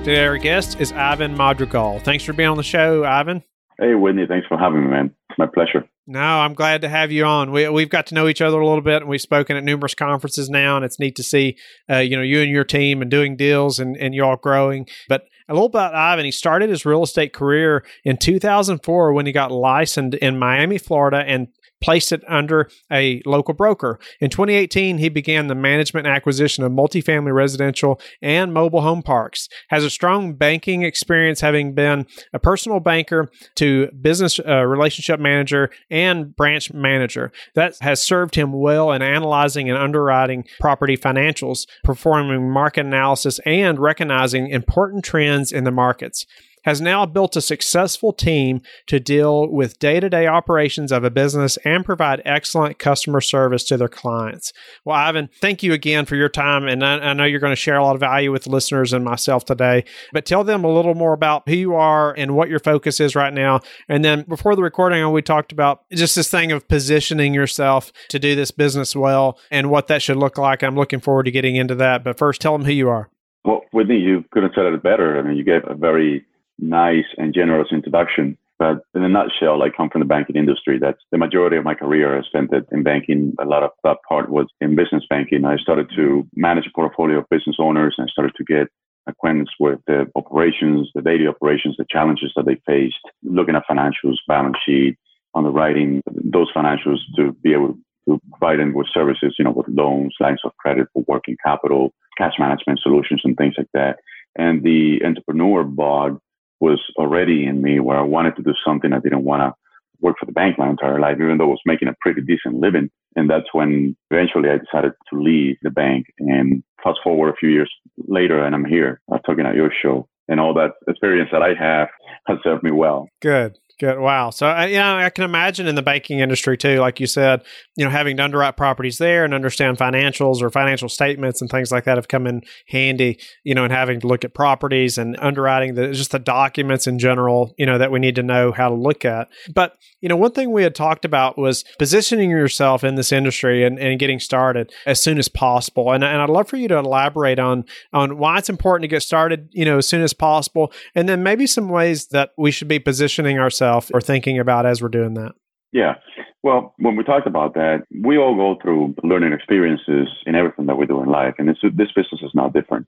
Today, our guest is Ivan Madrigal. Thanks for being on the show, Ivan. Hey, Whitney. Thanks for having me, man. It's my pleasure. No, I'm glad to have you on. We, we've got to know each other a little bit, and we've spoken at numerous conferences now, and it's neat to see, uh, you know, you and your team and doing deals and, and you all growing. But a little about Ivan. He started his real estate career in 2004 when he got licensed in Miami, Florida, and placed it under a local broker. In 2018, he began the management acquisition of multifamily residential and mobile home parks. Has a strong banking experience, having been a personal banker to business uh, relationship manager and branch manager. That has served him well in analyzing and underwriting property financials, performing market analysis, and recognizing important trends in the markets has now built a successful team to deal with day to day operations of a business and provide excellent customer service to their clients. Well, Ivan, thank you again for your time. And I, I know you're going to share a lot of value with listeners and myself today, but tell them a little more about who you are and what your focus is right now. And then before the recording, we talked about just this thing of positioning yourself to do this business well and what that should look like. I'm looking forward to getting into that. But first, tell them who you are. Well, Whitney, you couldn't have said it better. I mean, you gave a very nice and generous introduction. But in a nutshell, I come from the banking industry. That's the majority of my career. I spent it in banking. A lot of that part was in business banking. I started to manage a portfolio of business owners and started to get acquaintance with the operations, the daily operations, the challenges that they faced, looking at financials, balance sheet, underwriting those financials to be able to provide them with services, you know, with loans, lines of credit for working capital, cash management solutions, and things like that. And the entrepreneur bug was already in me where I wanted to do something. I didn't want to work for the bank my entire life, even though I was making a pretty decent living. And that's when eventually I decided to leave the bank. And fast forward a few years later, and I'm here uh, talking at your show. And all that experience that I have has served me well. Good. Good. Wow. So, uh, you know, I can imagine in the banking industry too, like you said, you know, having to underwrite properties there and understand financials or financial statements and things like that have come in handy, you know, and having to look at properties and underwriting the just the documents in general, you know, that we need to know how to look at. But, you know, one thing we had talked about was positioning yourself in this industry and, and getting started as soon as possible. And, and I'd love for you to elaborate on, on why it's important to get started, you know, as soon as possible. And then maybe some ways that we should be positioning ourselves or thinking about as we're doing that? Yeah. Well, when we talked about that, we all go through learning experiences in everything that we do in life. And this, this business is not different.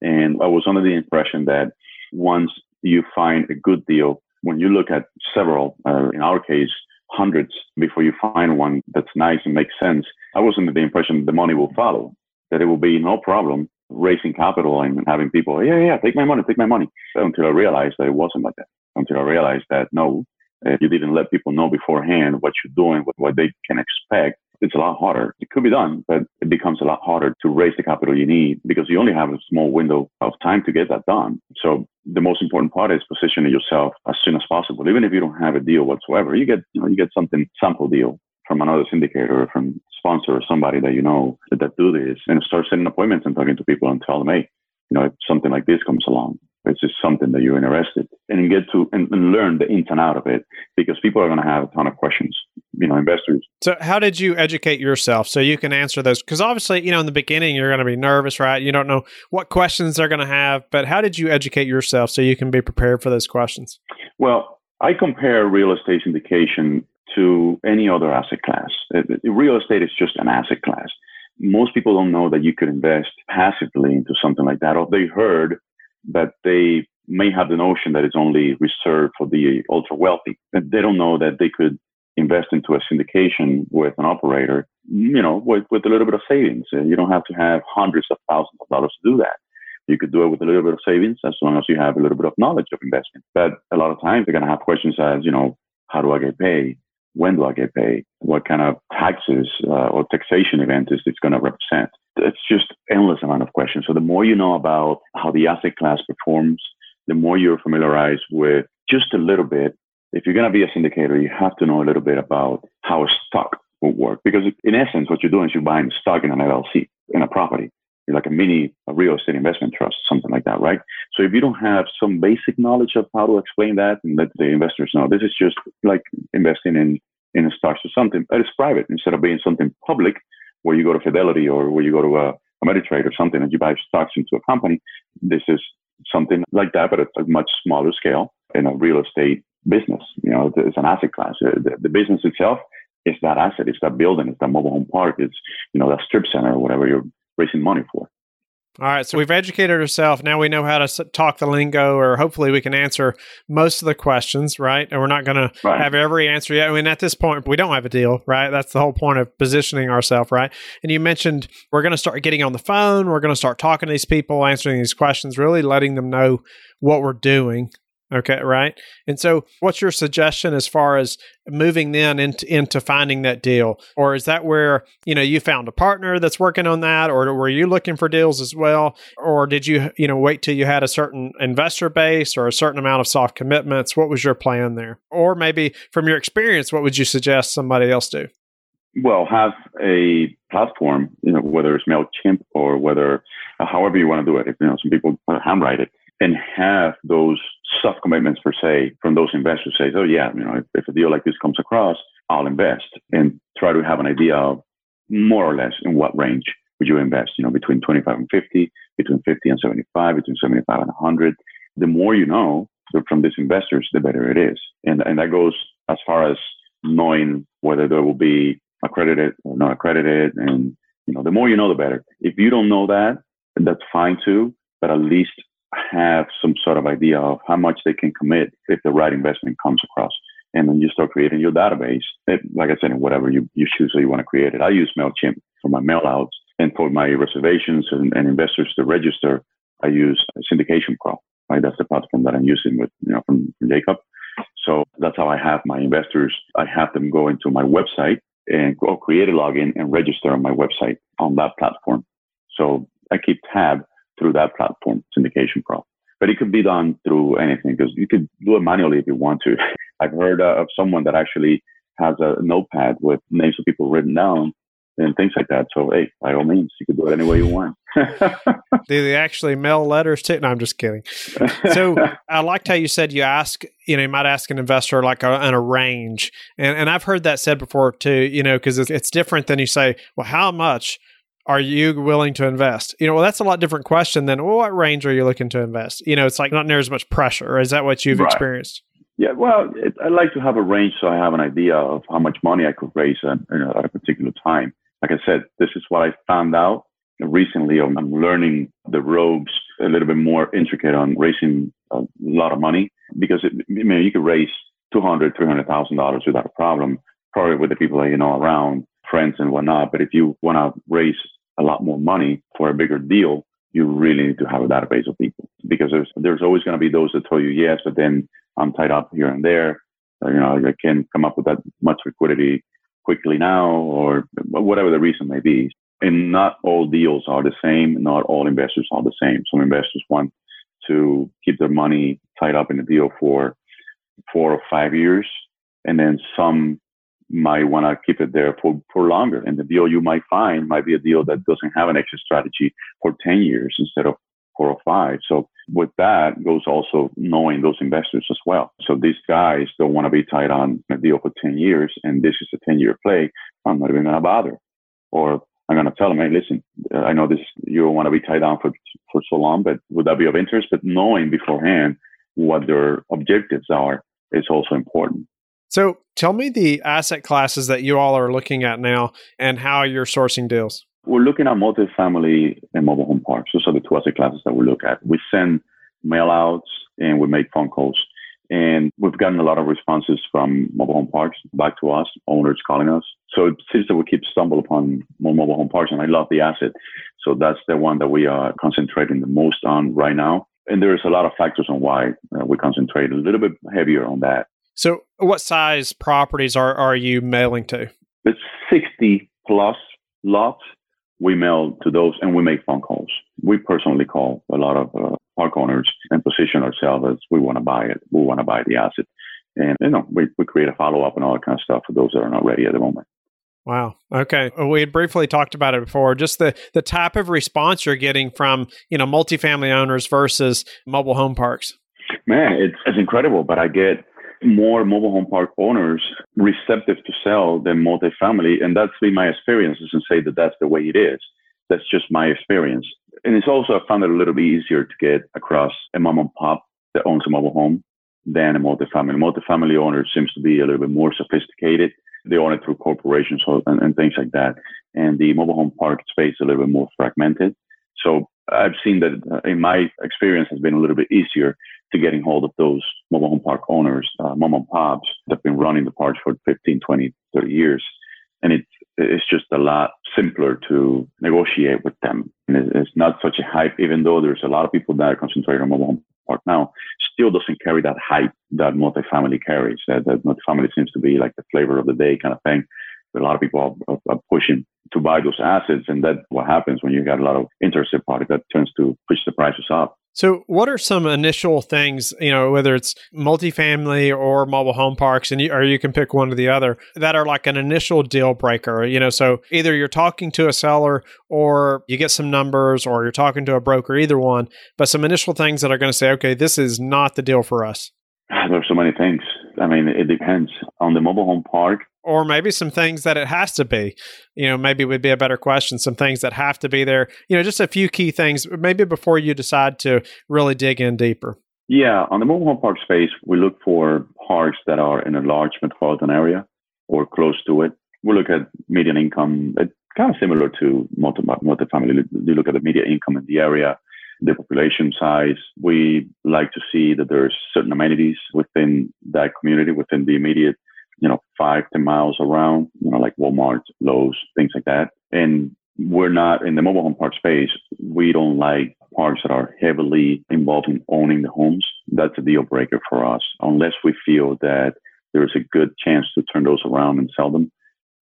And I was under the impression that once you find a good deal, when you look at several, uh, in our case, hundreds, before you find one that's nice and makes sense, I was under the impression the money will follow, that it will be no problem raising capital and having people, yeah, yeah, take my money, take my money. Until I realized that it wasn't like that. Until I realized that no, if you didn't let people know beforehand what you're doing, what, what they can expect, it's a lot harder. It could be done, but it becomes a lot harder to raise the capital you need because you only have a small window of time to get that done. So the most important part is positioning yourself as soon as possible. Even if you don't have a deal whatsoever, you get, you know, you get something sample deal from another syndicator or from sponsor or somebody that you know that, that do this and start setting appointments and talking to people and tell them, hey, you know, if something like this comes along, it's just something that you're interested in and get to and, and learn the ins and out of it because people are going to have a ton of questions, you know, investors. So how did you educate yourself so you can answer those? Because obviously, you know, in the beginning, you're going to be nervous, right? You don't know what questions they're going to have, but how did you educate yourself so you can be prepared for those questions? Well, I compare real estate syndication to any other asset class. Uh, uh, real estate is just an asset class. Most people don't know that you could invest passively into something like that, or they heard that they may have the notion that it's only reserved for the ultra wealthy. They don't know that they could invest into a syndication with an operator, you know, with, with a little bit of savings. Uh, you don't have to have hundreds of thousands of dollars to do that. You could do it with a little bit of savings as long as you have a little bit of knowledge of investing. But a lot of times they're going to have questions as, you know, how do I get paid? When do I get paid? What kind of taxes uh, or taxation event is this going to represent? It's just endless amount of questions. So the more you know about how the asset class performs, the more you're familiarized with just a little bit, if you're going to be a syndicator, you have to know a little bit about how a stock will work. Because in essence, what you're doing is you're buying stock in an LLC, in a property. Like a mini a real estate investment trust, something like that, right? So if you don't have some basic knowledge of how to explain that and let the investors know, this is just like investing in, in stocks or something, but it's private instead of being something public where you go to Fidelity or where you go to a, a Ameritrade or something and you buy stocks into a company. This is something like that, but at a much smaller scale in a real estate business. You know, it's an asset class. Uh, the, the business itself is that asset. It's that building. It's that mobile home park. It's, you know, that strip center or whatever you're raising money for. All right, so we've educated ourselves. Now we know how to talk the lingo, or hopefully we can answer most of the questions, right? And we're not going right. to have every answer yet. I mean, at this point, we don't have a deal, right? That's the whole point of positioning ourselves, right? And you mentioned we're going to start getting on the phone. We're going to start talking to these people, answering these questions, really letting them know what we're doing Okay, right. And so, what's your suggestion as far as moving then into into finding that deal, or is that where you know you found a partner that's working on that, or were you looking for deals as well, or did you you know wait till you had a certain investor base or a certain amount of soft commitments? What was your plan there, or maybe from your experience, what would you suggest somebody else do? Well, have a platform, you know, whether it's Mailchimp or whether, uh, however you want to do it. If you know, some people handwrite it and have those soft commitments per se from those investors say, oh yeah, you know, if, if, a deal like this comes across, I'll invest and try to have an idea of more or less in what range would you invest, you know, between 25 and 50, between 50 and 75, between 75 and 100. The more you know from these investors, the better it is. And, and that goes as far as knowing whether there will be accredited or not accredited. And, you know, the more you know, the better. If you don't know that, that's fine too, but at least have some sort of idea of how much they can commit if the right investment comes across. And then you start creating your database. It, like I said, whatever you, you choose so you want to create it. I use MailChimp for my mail outs and for my reservations and, and investors to register. I use Syndication Pro. Right? That's the platform that I'm using with, you know, from, from Jacob. So that's how I have my investors. I have them go into my website and go create a login and register on my website on that platform. So I keep tab through that platform, Syndication Pro. But it could be done through anything because you could do it manually if you want to. I've heard uh, of someone that actually has a notepad with names of people written down and things like that. So, hey, by all means, you could do it any way you want. do they actually mail letters to? No, I'm just kidding. So, I liked how you said you ask, you know, you might ask an investor like a, an a range, and and I've heard that said before too. You know, because it's, it's different than you say, well, how much are you willing to invest? You know, well, that's a lot different question than well, what range are you looking to invest? You know, it's like not near as much pressure. Is that what you've right. experienced? Yeah, well, it, I like to have a range so I have an idea of how much money I could raise at, you know, at a particular time. Like I said, this is what I found out recently. I'm learning the ropes a little bit more intricate on raising a lot of money because it, I mean, you could raise two hundred, three hundred thousand dollars without a problem, probably with the people that you know around, friends and whatnot. But if you want to raise a lot more money for a bigger deal, you really need to have a database of people because there's there's always going to be those that tell you yes, but then I'm tied up here and there. Uh, you know, I can't come up with that much liquidity quickly now, or whatever the reason may be. And not all deals are the same. Not all investors are the same. Some investors want to keep their money tied up in a deal for four or five years, and then some might want to keep it there for, for longer. And the deal you might find might be a deal that doesn't have an exit strategy for 10 years instead of four or five. So with that goes also knowing those investors as well. So these guys don't want to be tied on a deal for 10 years and this is a 10 year play. I'm not even going to bother. Or I'm going to tell them, hey, listen, uh, I know this, you don't want to be tied down for, for so long, but would that be of interest? But knowing beforehand what their objectives are is also important. So tell me the asset classes that you all are looking at now and how you're sourcing deals. We're looking at multifamily and mobile home parks. Those are the two asset classes that we look at. We send mail outs and we make phone calls. And we've gotten a lot of responses from mobile home parks back to us, owners calling us. So it seems that we keep stumble upon more mobile home parks, and I love the asset. So that's the one that we are concentrating the most on right now. And there's a lot of factors on why uh, we concentrate a little bit heavier on that. So, what size properties are, are you mailing to? It's 60 plus lots. We mail to those and we make phone calls. We personally call a lot of uh, park owners and position ourselves as we want to buy it. We want to buy the asset. And, you know, we, we create a follow up and all that kind of stuff for those that are not ready at the moment. Wow. Okay. We had briefly talked about it before. Just the the type of response you're getting from you know multifamily owners versus mobile home parks. Man, it's it's incredible. But I get more mobile home park owners receptive to sell than multifamily, and that's been my experiences and say that that's the way it is. That's just my experience. And it's also I found it a little bit easier to get across a mom and pop that owns a mobile home than a multifamily. Multifamily owner seems to be a little bit more sophisticated they own it through corporations and, and things like that. And the mobile home park space is a little bit more fragmented. So I've seen that uh, in my experience has been a little bit easier to getting hold of those mobile home park owners, uh, mom and pops that have been running the parks for 15, 20, 30 years. And it's, it's just a lot simpler to negotiate with them. And it's not such a hype, even though there's a lot of people that are concentrated on mobile home park now, still doesn't carry that hype that multifamily carries. That, that multifamily seems to be like the flavor of the day kind of thing. But a lot of people are, are, pushing to buy those assets, and that's what happens when you got a lot of interested party that tends to push the prices up. So, what are some initial things, you know, whether it's multifamily or mobile home parks, and you, or you can pick one or the other, that are like an initial deal breaker? You know, so either you're talking to a seller or you get some numbers or you're talking to a broker, either one, but some initial things that are going to say, okay, this is not the deal for us. Ah, there's so many things. I mean, it depends on the mobile home park or maybe some things that it has to be. You know maybe would be a better question some things that have to be there. You know just a few key things maybe before you decide to really dig in deeper. Yeah on the mobile home park space we look for parks that are in a large metropolitan area or close to it. We look at median income it's kind of similar to multi multifamily. You look at the median income in the area the population size. We like to see that there's certain amenities within that community, within the immediate you know, five, ten miles around, you know, like Walmart, Lowe's, things like that. And we're not in the mobile home park space. We don't like parks that are heavily involved in owning the homes. That's a deal breaker for us, unless we feel that there is a good chance to turn those around and sell them.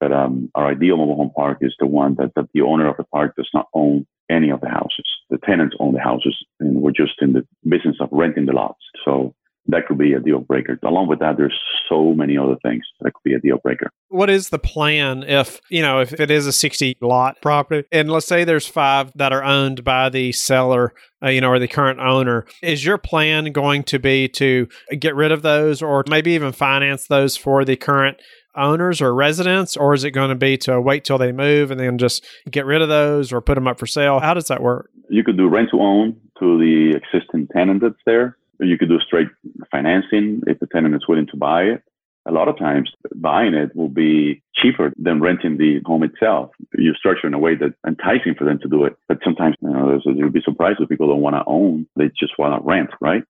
But um, our ideal mobile home park is the one that, that the owner of the park does not own any of the houses. The tenants own the houses, and we're just in the business of renting the lots. So that could be a deal breaker. Along with that, there's so many other things that could be a deal breaker. What is the plan if, you know, if it is a 60 lot property and let's say there's five that are owned by the seller, uh, you know, or the current owner, is your plan going to be to get rid of those or maybe even finance those for the current owners or residents or is it going to be to wait till they move and then just get rid of those or put them up for sale? How does that work? You could do rent to own to the existing tenant that's there you could do straight financing if the tenant is willing to buy it. A lot of times buying it will be cheaper than renting the home itself. You structure in a way that's enticing for them to do it. But sometimes, you know, you'll be surprised if people don't want to own. They just want to rent, right?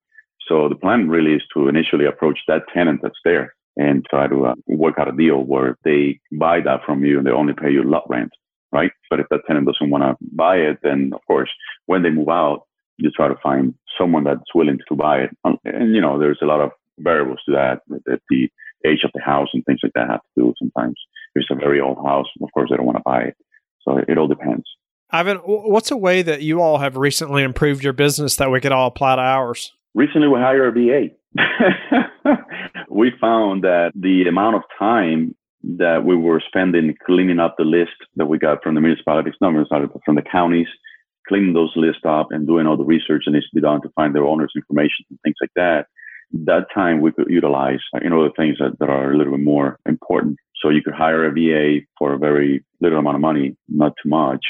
So the plan really is to initially approach that tenant that's there and try to uh, work out a deal where they buy that from you and they only pay you lot rent, right? But if that tenant doesn't want to buy it, then of course, when they move out, you try to find someone that's willing to buy it. Um, and, you know, there's a lot of variables to that, that the age of the house and things like that have to do sometimes. If it's a very old house, of course, they don't want to buy it. So it all depends. Ivan, what's a way that you all have recently improved your business that we could all apply to ours? Recently, we hired a VA. we found that the amount of time that we were spending cleaning up the list that we got from the municipalities, not municipalities, but from the counties, cleaning those lists up and doing all the research that needs to be done to find their owners' information and things like that. That time we could utilize uh, you know the things that, that are a little bit more important. So you could hire a VA for a very little amount of money, not too much,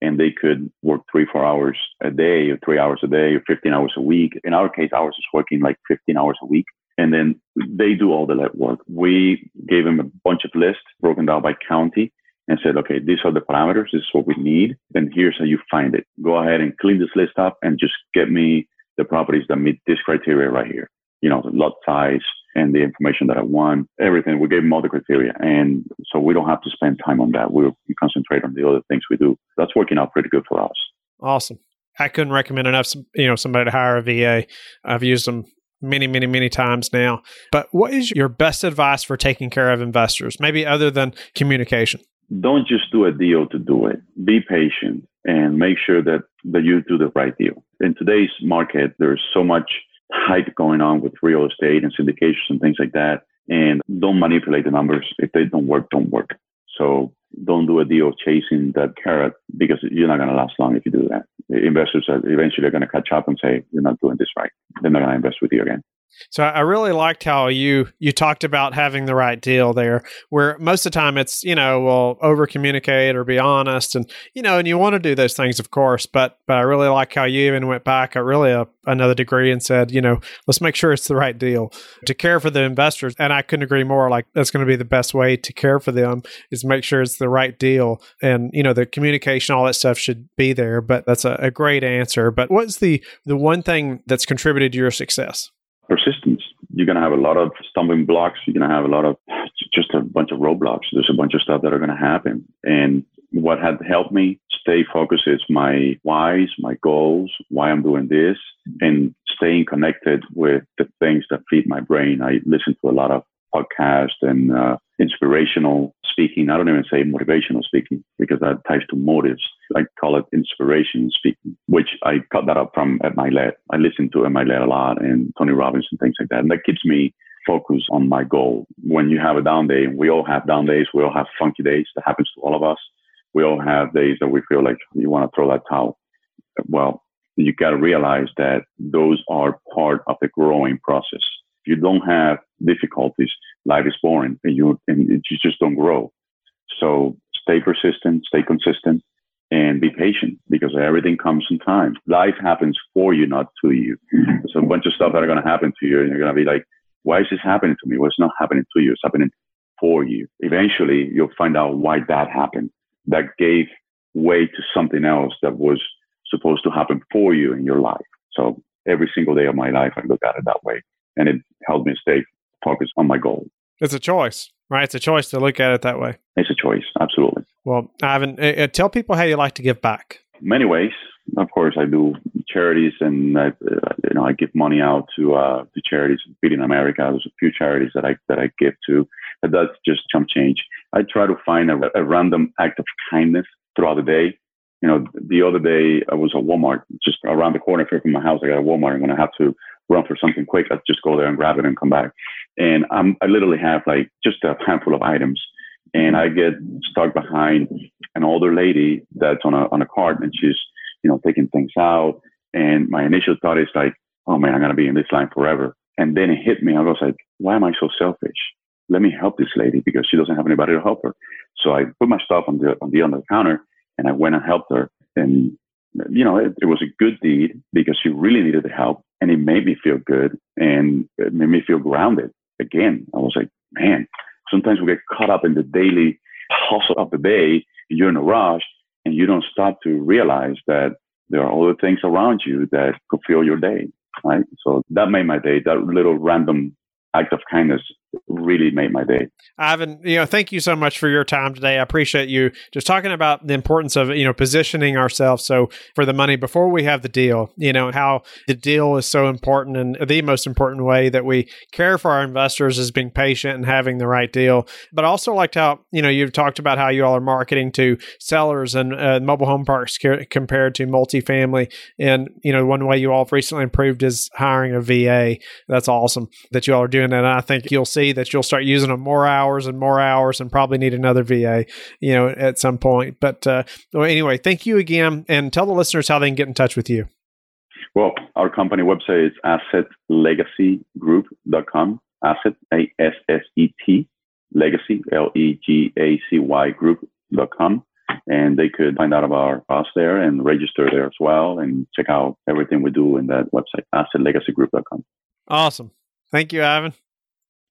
and they could work three, four hours a day, or three hours a day, or 15 hours a week. In our case, ours is working like 15 hours a week. And then they do all the legwork. We gave them a bunch of lists broken down by county and said, okay, these are the parameters. This is what we need. Then here's how you find it. Go ahead and clean this list up and just get me the properties that meet this criteria right here. You know, the lot size and the information that I want, everything. We gave them all the criteria. And so we don't have to spend time on that. We, we concentrate on the other things we do. That's working out pretty good for us. Awesome. I couldn't recommend enough, you know, somebody to hire a VA. I've used them many, many, many times now. But what is your best advice for taking care of investors, maybe other than communication? Don't just do a deal to do it. Be patient and make sure that, that you do the right deal. In today's market, there's so much hype going on with real estate and syndications and things like that. And don't manipulate the numbers. If they don't work, don't work. So don't do a deal chasing that carrot because you're not going to last long if you do that. Investors are eventually going to catch up and say, you're not doing this right. They're not going to invest with you again. So I really liked how you you talked about having the right deal there, where most of the time it's you know well over communicate or be honest, and you know, and you want to do those things, of course. But but I really like how you even went back a really a, another degree and said, you know, let's make sure it's the right deal to care for the investors. And I couldn't agree more. Like that's going to be the best way to care for them is make sure it's the right deal, and you know the communication, all that stuff should be there. But that's a, a great answer. But what's the the one thing that's contributed to your success? Persistence. You're going to have a lot of stumbling blocks. You're going to have a lot of just a bunch of roadblocks. There's a bunch of stuff that are going to happen. And what had helped me stay focused is my whys, my goals, why I'm doing this, and staying connected with the things that feed my brain. I listen to a lot of podcasts and uh, inspirational speaking. I don't even say motivational speaking because that ties to motives. I call it inspiration speaking, which I cut that up from Ed Mylett. I listen to Ed Mylett a lot and Tony Robbins and things like that. And that keeps me focused on my goal. When you have a down day, we all have down days, we all have funky days. That happens to all of us. We all have days that we feel like you want to throw that towel. Well, you got to realize that those are part of the growing process. You don't have difficulties, life is boring and you, and you just don't grow. So stay persistent, stay consistent, and be patient because everything comes in time. Life happens for you, not to you. There's a bunch of stuff that are going to happen to you, and you're going to be like, why is this happening to me? Well, it's not happening to you, it's happening for you. Eventually, you'll find out why that happened. That gave way to something else that was supposed to happen for you in your life. So every single day of my life, I look at it that way, and it helped me stay focused on my goal. It's a choice, right? It's a choice to look at it that way. It's a choice, absolutely. Well, Ivan, uh, tell people how you like to give back. Many ways. Of course, I do charities, and I, uh, you know I give money out to uh, to charities. Feeding America, there's a few charities that I that I give to. But that's just chump change. I try to find a, a random act of kindness throughout the day. You know, the other day I was at Walmart, just around the corner from my house. I got a Walmart, and when I have to run for something quick, I just go there and grab it and come back. And I'm, I literally have like just a handful of items and I get stuck behind an older lady that's on a on a cart and she's you know taking things out. And my initial thought is like, oh man, I'm gonna be in this line forever. And then it hit me. I was like, why am I so selfish? Let me help this lady because she doesn't have anybody to help her. So I put my stuff on the on the under the counter and I went and helped her. And you know, it, it was a good deed because she really needed the help and it made me feel good and it made me feel grounded. Again, I was like, man, sometimes we get caught up in the daily hustle of the day and you're in a rush and you don't stop to realize that there are other things around you that could fill your day. Right. So that made my day, that little random act of kindness really made my day. Ivan, you know, thank you so much for your time today. I appreciate you just talking about the importance of, you know, positioning ourselves so for the money before we have the deal, you know, how the deal is so important and the most important way that we care for our investors is being patient and having the right deal. But I also liked how, you know, you've talked about how you all are marketing to sellers and uh, mobile home parks compared to multifamily. And, you know, one way you all have recently improved is hiring a VA. That's awesome that you all are doing that. And I think you'll see that you'll start using them more hours and more hours and probably need another VA, you know, at some point. But uh, well, anyway, thank you again and tell the listeners how they can get in touch with you. Well, our company website is assetlegacygroup.com. Asset, A S S E T, legacy, L E G A C Y group.com. And they could find out about us there and register there as well and check out everything we do in that website, assetlegacygroup.com. Awesome. Thank you, Ivan.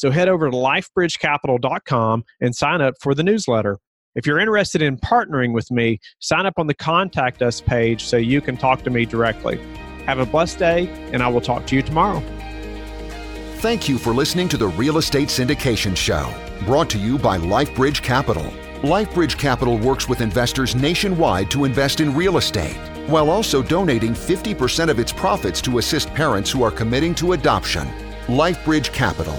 So head over to lifebridgecapital.com and sign up for the newsletter. If you're interested in partnering with me, sign up on the Contact Us page so you can talk to me directly. Have a blessed day, and I will talk to you tomorrow. Thank you for listening to the Real Estate Syndication Show, brought to you by LifeBridge Capital. LifeBridge Capital works with investors nationwide to invest in real estate, while also donating 50% of its profits to assist parents who are committing to adoption. LifeBridge Capital,